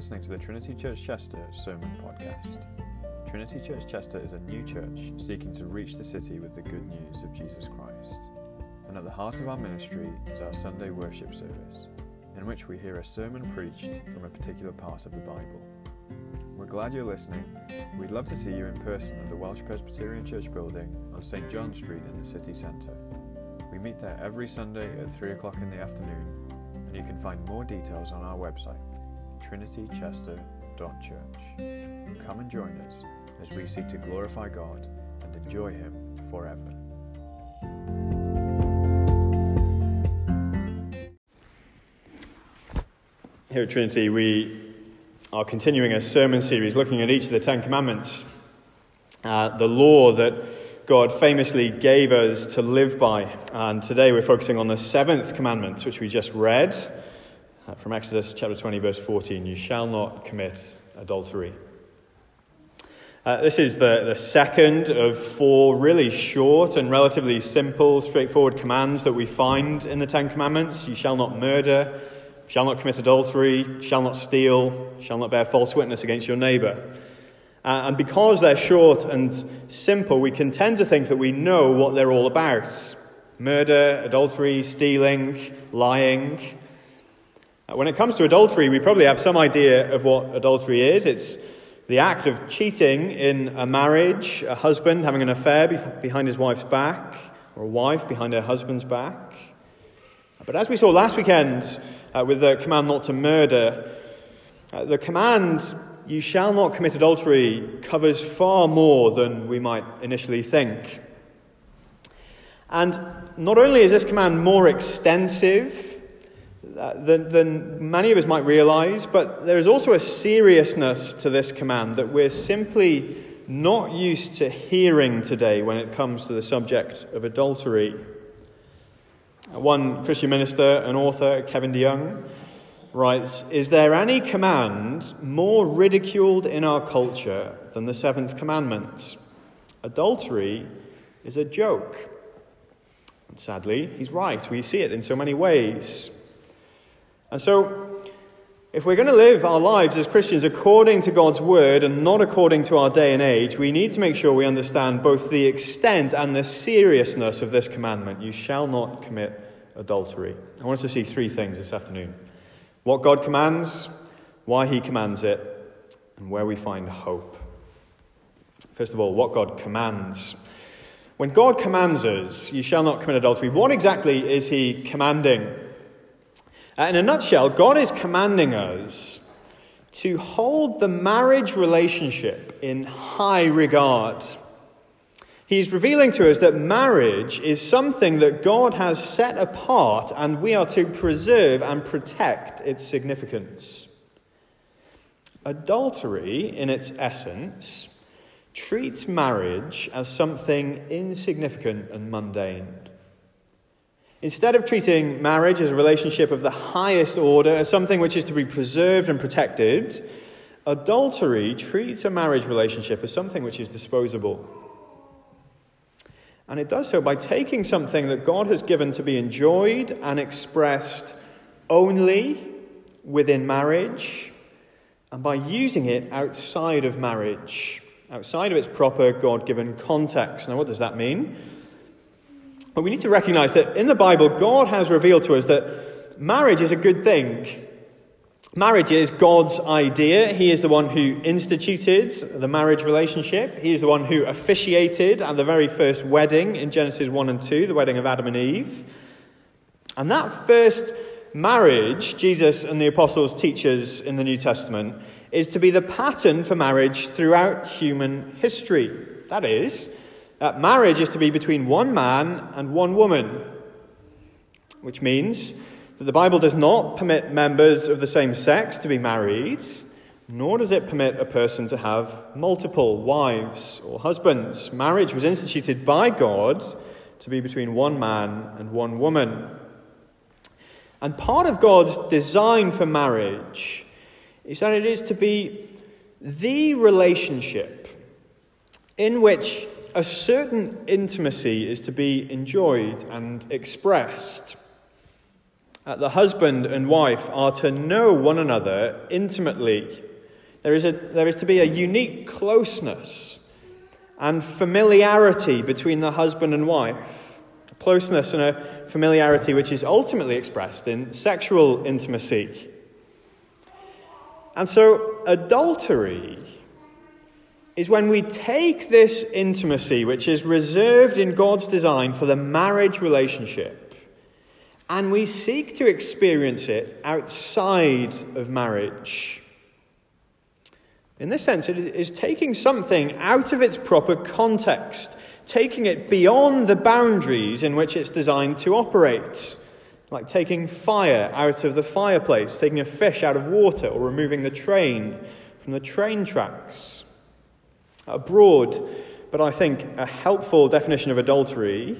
listening to the Trinity Church Chester Sermon Podcast. Trinity Church Chester is a new church seeking to reach the city with the good news of Jesus Christ. And at the heart of our ministry is our Sunday worship service, in which we hear a sermon preached from a particular part of the Bible. We're glad you're listening. We'd love to see you in person at the Welsh Presbyterian Church building on St. John Street in the city centre. We meet there every Sunday at 3 o'clock in the afternoon, and you can find more details on our website trinitychester.church. Come and join us as we seek to glorify God and enjoy Him forever. Here at Trinity, we are continuing a sermon series looking at each of the Ten Commandments, uh, the law that God famously gave us to live by. And today we're focusing on the seventh commandment, which we just read from Exodus chapter 20, verse 14 You shall not commit adultery. Uh, this is the, the second of four really short and relatively simple, straightforward commands that we find in the Ten Commandments. You shall not murder, shall not commit adultery, shall not steal, shall not bear false witness against your neighbor. Uh, and because they're short and simple, we can tend to think that we know what they're all about murder, adultery, stealing, lying. When it comes to adultery, we probably have some idea of what adultery is. It's the act of cheating in a marriage, a husband having an affair behind his wife's back, or a wife behind her husband's back. But as we saw last weekend uh, with the command not to murder, uh, the command, you shall not commit adultery, covers far more than we might initially think. And not only is this command more extensive, uh, than, than many of us might realize, but there is also a seriousness to this command that we're simply not used to hearing today when it comes to the subject of adultery. One Christian minister and author, Kevin DeYoung, writes Is there any command more ridiculed in our culture than the seventh commandment? Adultery is a joke. And sadly, he's right. We see it in so many ways. And so, if we're going to live our lives as Christians according to God's word and not according to our day and age, we need to make sure we understand both the extent and the seriousness of this commandment you shall not commit adultery. I want us to see three things this afternoon what God commands, why he commands it, and where we find hope. First of all, what God commands. When God commands us, you shall not commit adultery, what exactly is he commanding? Uh, in a nutshell, God is commanding us to hold the marriage relationship in high regard. He's revealing to us that marriage is something that God has set apart and we are to preserve and protect its significance. Adultery, in its essence, treats marriage as something insignificant and mundane. Instead of treating marriage as a relationship of the highest order, as something which is to be preserved and protected, adultery treats a marriage relationship as something which is disposable. And it does so by taking something that God has given to be enjoyed and expressed only within marriage and by using it outside of marriage, outside of its proper God given context. Now, what does that mean? But we need to recognize that in the Bible, God has revealed to us that marriage is a good thing. Marriage is God's idea. He is the one who instituted the marriage relationship. He is the one who officiated at the very first wedding in Genesis 1 and 2, the wedding of Adam and Eve. And that first marriage, Jesus and the apostles teach us in the New Testament, is to be the pattern for marriage throughout human history. That is, uh, marriage is to be between one man and one woman, which means that the Bible does not permit members of the same sex to be married, nor does it permit a person to have multiple wives or husbands. Marriage was instituted by God to be between one man and one woman. And part of God's design for marriage is that it is to be the relationship in which a certain intimacy is to be enjoyed and expressed. Uh, the husband and wife are to know one another intimately. There is, a, there is to be a unique closeness and familiarity between the husband and wife. A closeness and a familiarity which is ultimately expressed in sexual intimacy. And so, adultery is when we take this intimacy, which is reserved in God's design for the marriage relationship, and we seek to experience it outside of marriage. In this sense, it is taking something out of its proper context, taking it beyond the boundaries in which it's designed to operate, like taking fire out of the fireplace, taking a fish out of water, or removing the train from the train tracks. A broad, but I think a helpful definition of adultery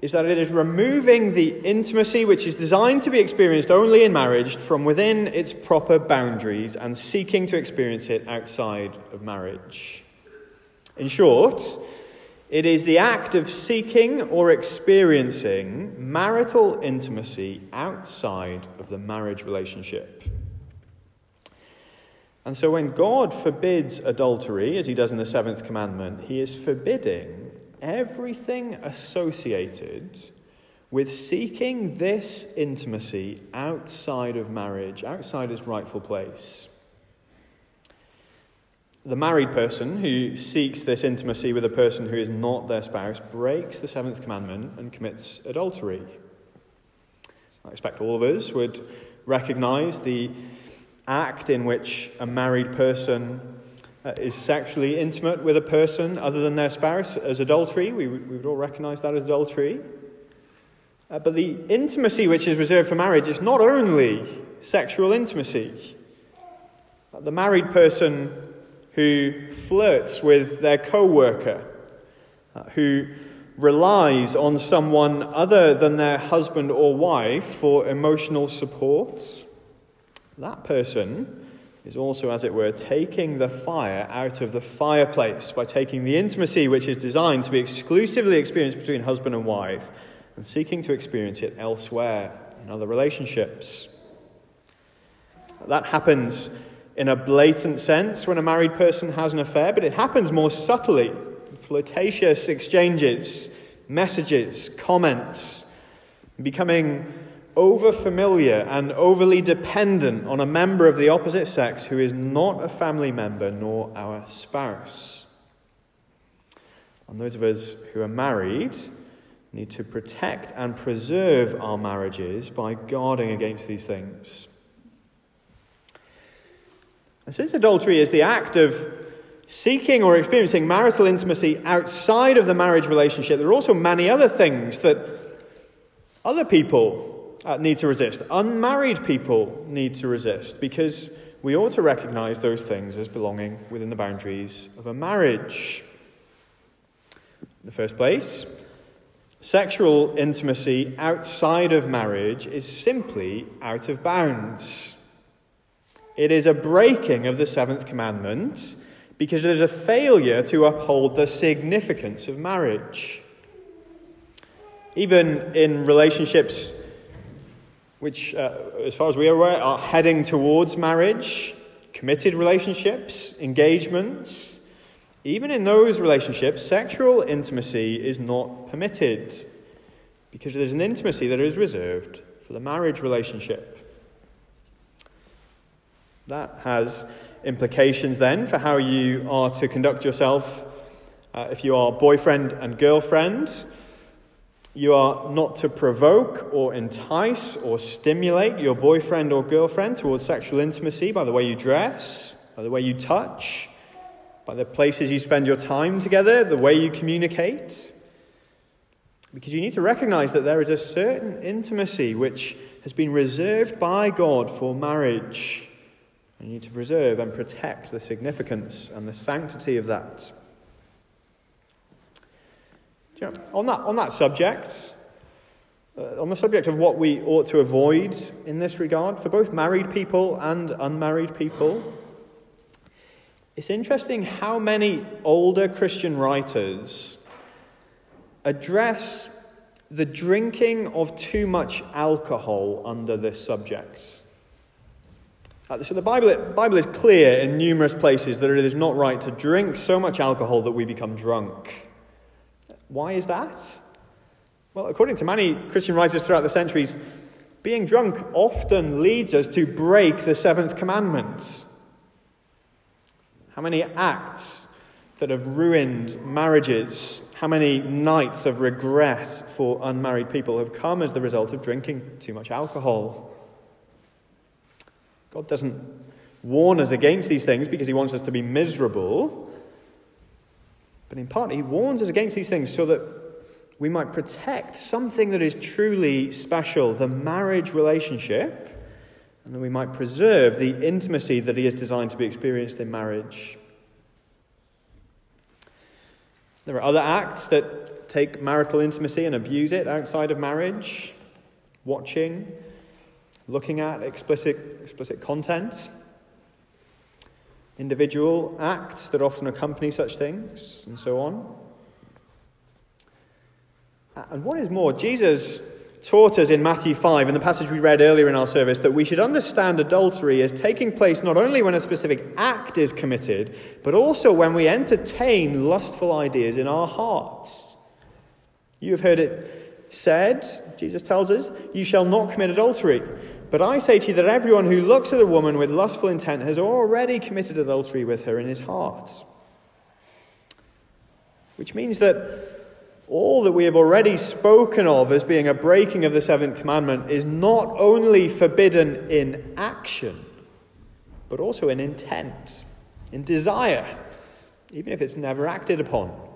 is that it is removing the intimacy which is designed to be experienced only in marriage from within its proper boundaries and seeking to experience it outside of marriage. In short, it is the act of seeking or experiencing marital intimacy outside of the marriage relationship. And so when God forbids adultery, as he does in the seventh commandment, he is forbidding everything associated with seeking this intimacy outside of marriage, outside its rightful place. The married person who seeks this intimacy with a person who is not their spouse breaks the seventh commandment and commits adultery. I expect all of us would recognize the act in which a married person uh, is sexually intimate with a person other than their spouse as adultery. We, we would all recognize that as adultery. Uh, but the intimacy which is reserved for marriage is not only sexual intimacy. The married person who flirts with their co worker, uh, who relies on someone other than their husband or wife for emotional support, that person is also, as it were, taking the fire out of the fireplace by taking the intimacy which is designed to be exclusively experienced between husband and wife and seeking to experience it elsewhere in other relationships. That happens in a blatant sense when a married person has an affair, but it happens more subtly. Flirtatious exchanges, messages, comments, becoming over familiar and overly dependent on a member of the opposite sex who is not a family member nor our spouse. And those of us who are married need to protect and preserve our marriages by guarding against these things. And since adultery is the act of seeking or experiencing marital intimacy outside of the marriage relationship, there are also many other things that other people Uh, need to resist. Unmarried people need to resist because we ought to recognize those things as belonging within the boundaries of a marriage. In the first place, sexual intimacy outside of marriage is simply out of bounds. It is a breaking of the seventh commandment because is a failure to uphold the significance of marriage. Even in relationships which, uh, as far as we are aware, are heading towards marriage, committed relationships, engagements. Even in those relationships, sexual intimacy is not permitted because there's an intimacy that is reserved for the marriage relationship. That has implications then for how you are to conduct yourself uh, if you are boyfriend and girlfriend you are not to provoke or entice or stimulate your boyfriend or girlfriend towards sexual intimacy by the way you dress, by the way you touch, by the places you spend your time together, the way you communicate. Because you need to recognize that there is a certain intimacy which has been reserved by God for marriage. And you need to preserve and protect the significance and the sanctity of that. On, that, on that subject, uh, on the subject of what we ought to avoid in this regard, for both married people and unmarried people, it's interesting how many older Christian writers address the drinking of too much alcohol under this subject. Uh, so the Bible, Bible is clear in numerous places that it is not right to drink so much alcohol that we become drunk. Why is that? Well, according to many Christian writers throughout the centuries, being drunk often leads us to break the seventh commandment. How many acts that have ruined marriages, how many nights of regret for unmarried people have come as the result of drinking too much alcohol? God doesn't warn us against these things because he wants us to be miserable. But in part, he warns us against these things so that we might protect something that is truly special, the marriage relationship, and that we might preserve the intimacy that he has designed to be experienced in marriage. There are other acts that take marital intimacy and abuse it outside of marriage watching, looking at explicit, explicit content, individual acts that often accompany such things, and so on. And what is more, Jesus taught us in Matthew 5, in the passage we read earlier in our service, that we should understand adultery as taking place not only when a specific act is committed, but also when we entertain lustful ideas in our hearts. You have heard it said, Jesus tells us, you shall not commit adultery. But I say to you that everyone who looks at a woman with lustful intent has already committed adultery with her in his heart. Which means that all that we have already spoken of as being a breaking of the seventh commandment is not only forbidden in action, but also in intent, in desire, even if it's never acted upon.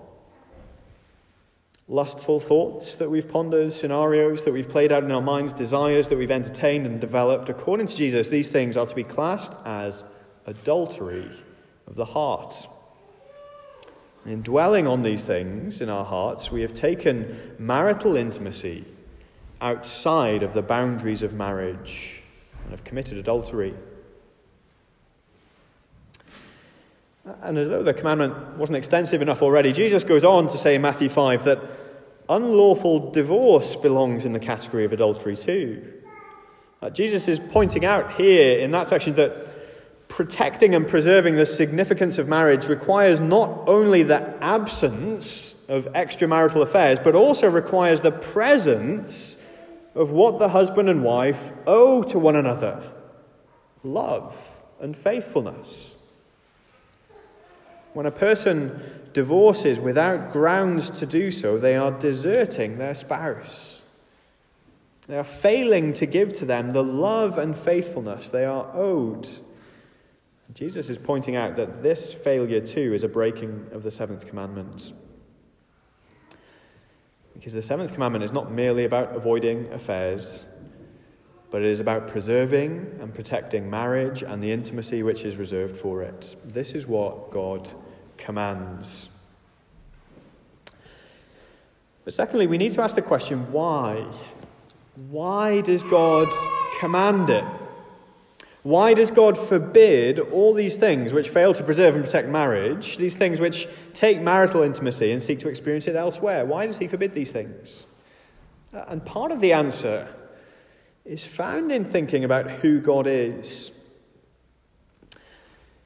Lustful thoughts that we've pondered, scenarios that we've played out in our minds, desires that we've entertained and developed, according to Jesus, these things are to be classed as adultery of the heart. In dwelling on these things in our hearts, we have taken marital intimacy outside of the boundaries of marriage and have committed adultery. And as though the commandment wasn't extensive enough already, Jesus goes on to say in Matthew 5 that unlawful divorce belongs in the category of adultery too. Uh, Jesus is pointing out here in that section that protecting and preserving the significance of marriage requires not only the absence of extramarital affairs, but also requires the presence of what the husband and wife owe to one another love and faithfulness. When a person divorces without grounds to do so, they are deserting their spouse. They are failing to give to them the love and faithfulness they are owed. Jesus is pointing out that this failure too is a breaking of the seventh commandment. Because the seventh commandment is not merely about avoiding affairs, but it is about preserving and protecting marriage and the intimacy which is reserved for it. This is what God commands. But secondly, we need to ask the question why? Why does God command it? Why does God forbid all these things which fail to preserve and protect marriage, these things which take marital intimacy and seek to experience it elsewhere? Why does He forbid these things? Uh, and part of the answer is found in thinking about who God is.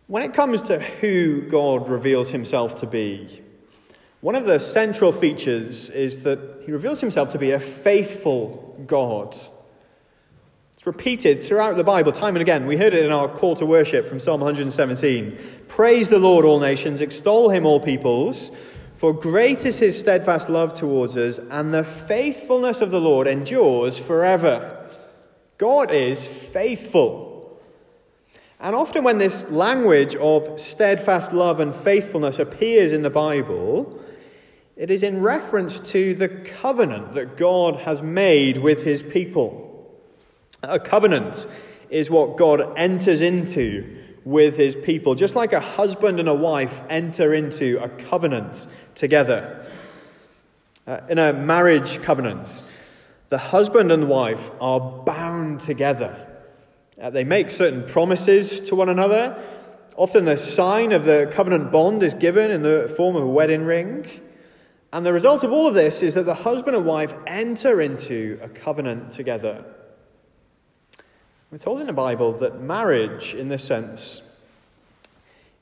When it comes to who God reveals Himself to be, one of the central features is that He reveals Himself to be a faithful God It's repeated throughout the Bible, time and again. We heard it in our call to worship from Psalm 117. Praise the Lord, all nations, extol him, all peoples, for great is his steadfast love towards us, and the faithfulness of the Lord endures forever. God is faithful. And often, when this language of steadfast love and faithfulness appears in the Bible, it is in reference to the covenant that God has made with his people. A covenant is what God enters into with his people, just like a husband and a wife enter into a covenant together. Uh, in a marriage covenant, the husband and wife are bound together. Uh, they make certain promises to one another. Often, the sign of the covenant bond is given in the form of a wedding ring. And the result of all of this is that the husband and wife enter into a covenant together. We're told in the Bible that marriage, in this sense,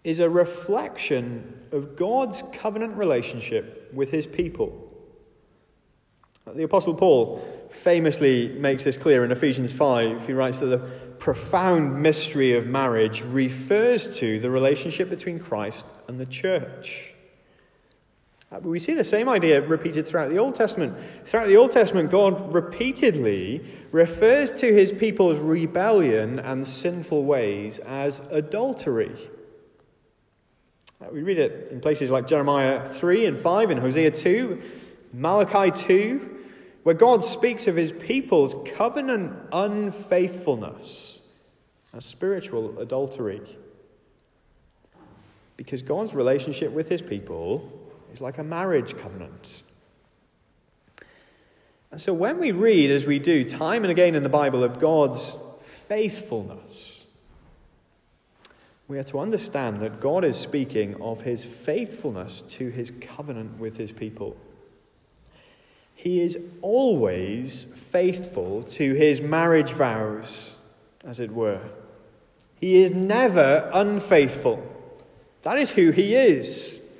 is a reflection of God's covenant relationship with his people. The Apostle Paul famously makes this clear in Ephesians 5. He writes that the profound mystery of marriage refers to the relationship between Christ and the church. Uh, we see the same idea repeated throughout the Old Testament. Throughout the Old Testament, God repeatedly refers to his people's rebellion and sinful ways as adultery. Uh, we read it in places like Jeremiah 3 and 5, in Hosea 2, Malachi 2, where God speaks of his people's covenant unfaithfulness as spiritual adultery. Because God's relationship with his people is like a marriage covenant. And so when we read, as we do time and again in the Bible, of God's faithfulness, we are to understand that God is speaking of his faithfulness to his covenant with his people. He is always faithful to his marriage vows, as it were. He is never unfaithful. That is who he is.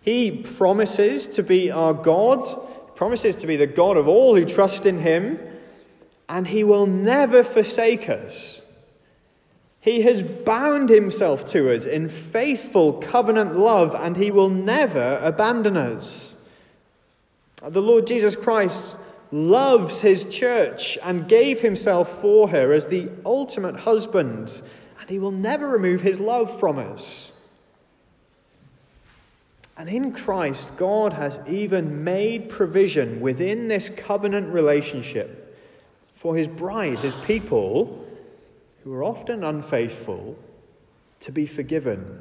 He promises to be our God, promises to be the God of all who trust in him, and he will never forsake us. He has bound himself to us in faithful covenant love, and he will never abandon us. The Lord Jesus Christ loves his church and gave himself for her as the ultimate husband, and he will never remove his love from us. And in Christ, God has even made provision within this covenant relationship for his bride, his people, who are often unfaithful, to be forgiven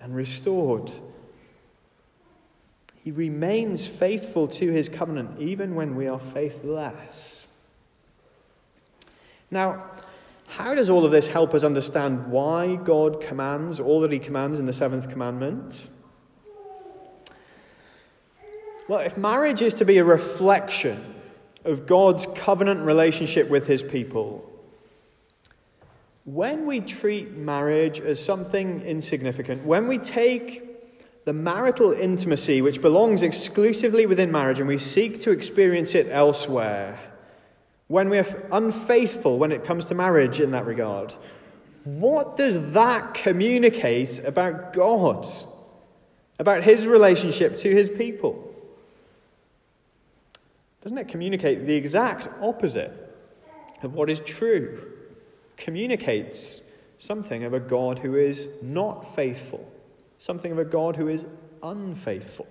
and restored he remains faithful to his covenant even when we are faithless. Now, how does all of this help us understand why God commands all that he commands in the seventh commandment? Well, if marriage is to be a reflection of God's covenant relationship with his people, when we treat marriage as something insignificant, when we take the marital intimacy which belongs exclusively within marriage and we seek to experience it elsewhere, when we are unfaithful when it comes to marriage in that regard, what does that communicate about God, about his relationship to his people? Doesn't it communicate the exact opposite of what is true? Communicates something of a God who is not faithful something of a God who is unfaithful.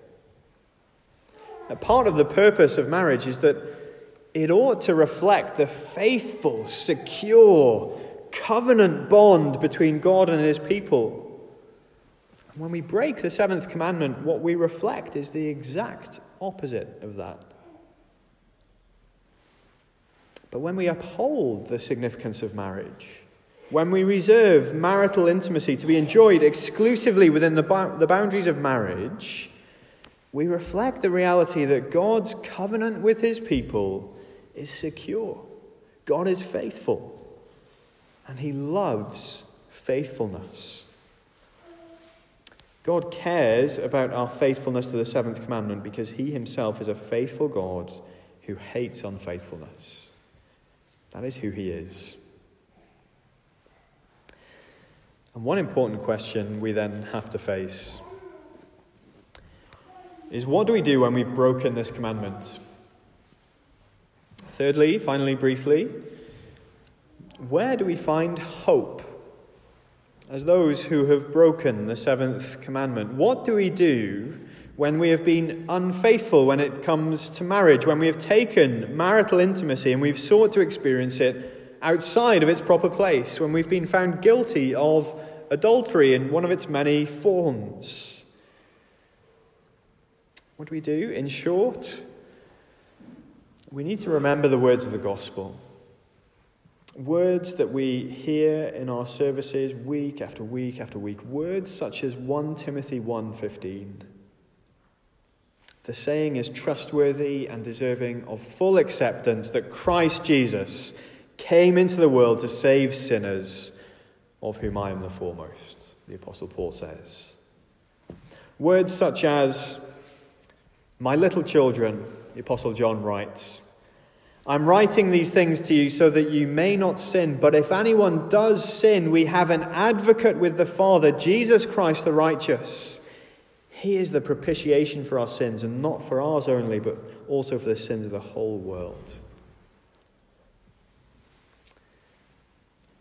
Now, part of the purpose of marriage is that it ought to reflect the faithful, secure, covenant bond between God and his people. When we break the seventh commandment, what we reflect is the exact opposite of that. But when we uphold the significance of marriage, when we reserve marital intimacy to be enjoyed exclusively within the, the boundaries of marriage, we reflect the reality that God's covenant with his people is secure. God is faithful, and he loves faithfulness. God cares about our faithfulness to the seventh commandment because he himself is a faithful God who hates unfaithfulness. That is who he is. And one important question we then have to face is what do we do when we've broken this commandment? Thirdly, finally, briefly, where do we find hope as those who have broken the seventh commandment? What do we do when we have been unfaithful when it comes to marriage, when we have taken marital intimacy and we've sought to experience it outside of its proper place, when we've been found guilty of adultery in one of its many forms. What do we do? In short, we need to remember the words of the gospel. Words that we hear in our services week after week after week. Words such as 1 Timothy 1:15. The saying is trustworthy and deserving of full acceptance that Christ Jesus came into the world to save sinners, of whom I am the foremost, the Apostle Paul says. Words such as, My little children, the Apostle John writes, I'm writing these things to you so that you may not sin. But if anyone does sin, we have an advocate with the Father, Jesus Christ the righteous. He is the propitiation for our sins, and not for ours only, but also for the sins of the whole world.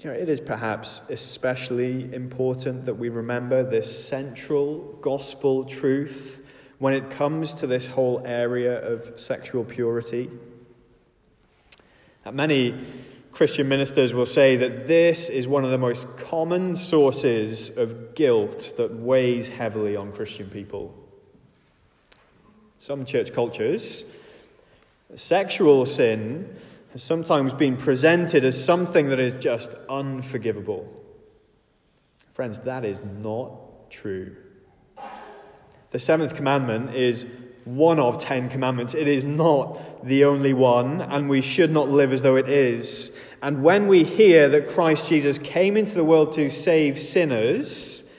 You know, it is perhaps especially important that we remember this central gospel truth when it comes to this whole area of sexual purity. Many Christian ministers will say that this is one of the most common sources of guilt that weighs heavily on Christian people. Some church cultures, sexual sin has sometimes been presented as something that is just unforgivable. Friends, that is not true. The seventh commandment is one of ten commandments. It is not the only one, and we should not live as though it is. And when we hear that Christ Jesus came into the world to save sinners,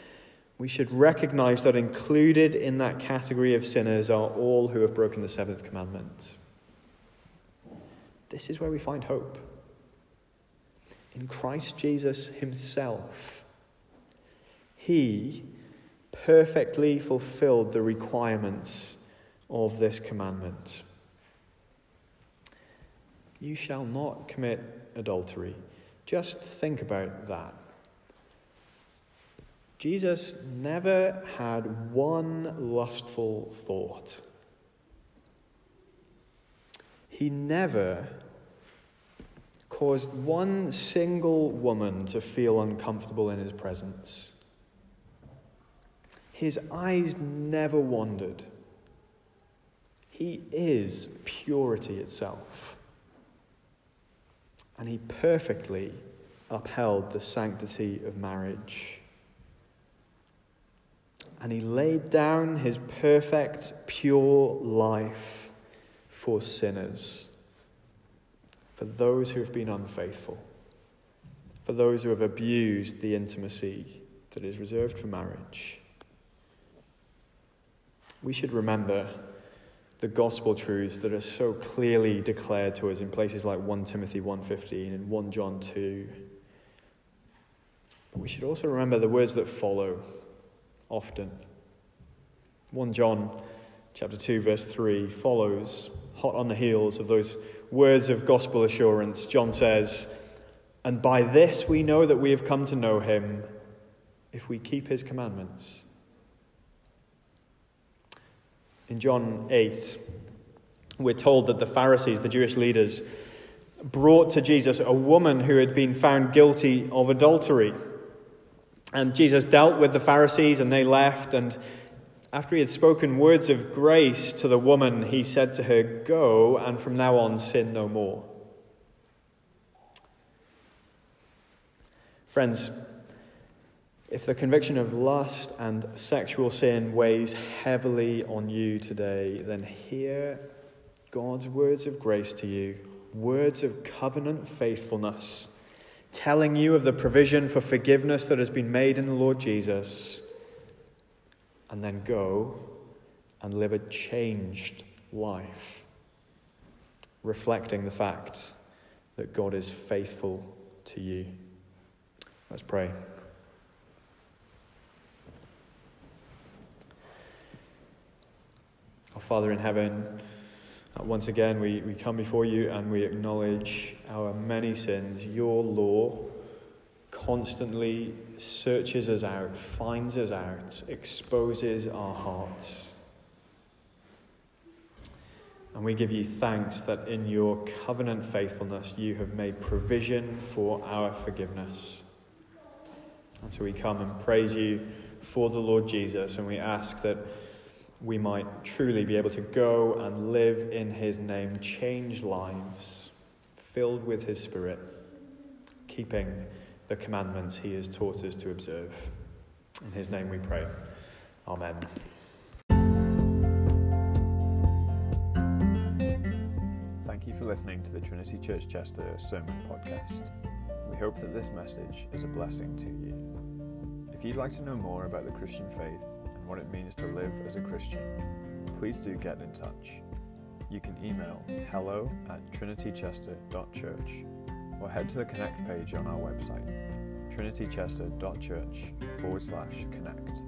we should recognize that included in that category of sinners are all who have broken the seventh commandment. This is where we find hope. In Christ Jesus Himself, He perfectly fulfilled the requirements of this commandment. You shall not commit adultery. Just think about that. Jesus never had one lustful thought. He never caused one single woman to feel uncomfortable in his presence. His eyes never wandered. He is purity itself. And he perfectly upheld the sanctity of marriage. And he laid down his perfect, pure life for sinners, for those who have been unfaithful, for those who have abused the intimacy that is reserved for marriage. We should remember the gospel truths that are so clearly declared to us in places like 1 Timothy 1:15 and 1 John 2. But we should also remember the words that follow often. 1 John chapter 2 verse 3 follows hot on the heels of those words of gospel assurance. John says, "And by this we know that we have come to know him if we keep his commandments." In John 8, we're told that the Pharisees, the Jewish leaders, brought to Jesus a woman who had been found guilty of adultery. And Jesus dealt with the Pharisees and they left. And after he had spoken words of grace to the woman, he said to her, Go, and from now on sin no more. Friends, if the conviction of lust and sexual sin weighs heavily on you today, then hear God's words of grace to you, words of covenant faithfulness, telling you of the provision for forgiveness that has been made in the Lord Jesus, and then go and live a changed life, reflecting the fact that God is faithful to you. Let's pray. Our Father in heaven, uh, once again we, we come before you and we acknowledge our many sins. Your law constantly searches us out, finds us out, exposes our hearts. And we give you thanks that in your covenant faithfulness you have made provision for our forgiveness. And so we come and praise you for the Lord Jesus, and we ask that we might truly be able to go and live in His name, change lives, filled with His Spirit, keeping the commandments he has taught us to observe. In his name we pray. Amen. Thank you for listening to the Trinity Church Chester Sermon Podcast. We hope that this message is a blessing to you. If you'd like to know more about the Christian faith and what it means to live as a Christian, please do get in touch. You can email hello at trinitychester.church or head to the Connect page on our website, trinitychester.church forward slash connect.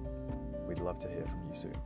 We'd love to hear from you soon.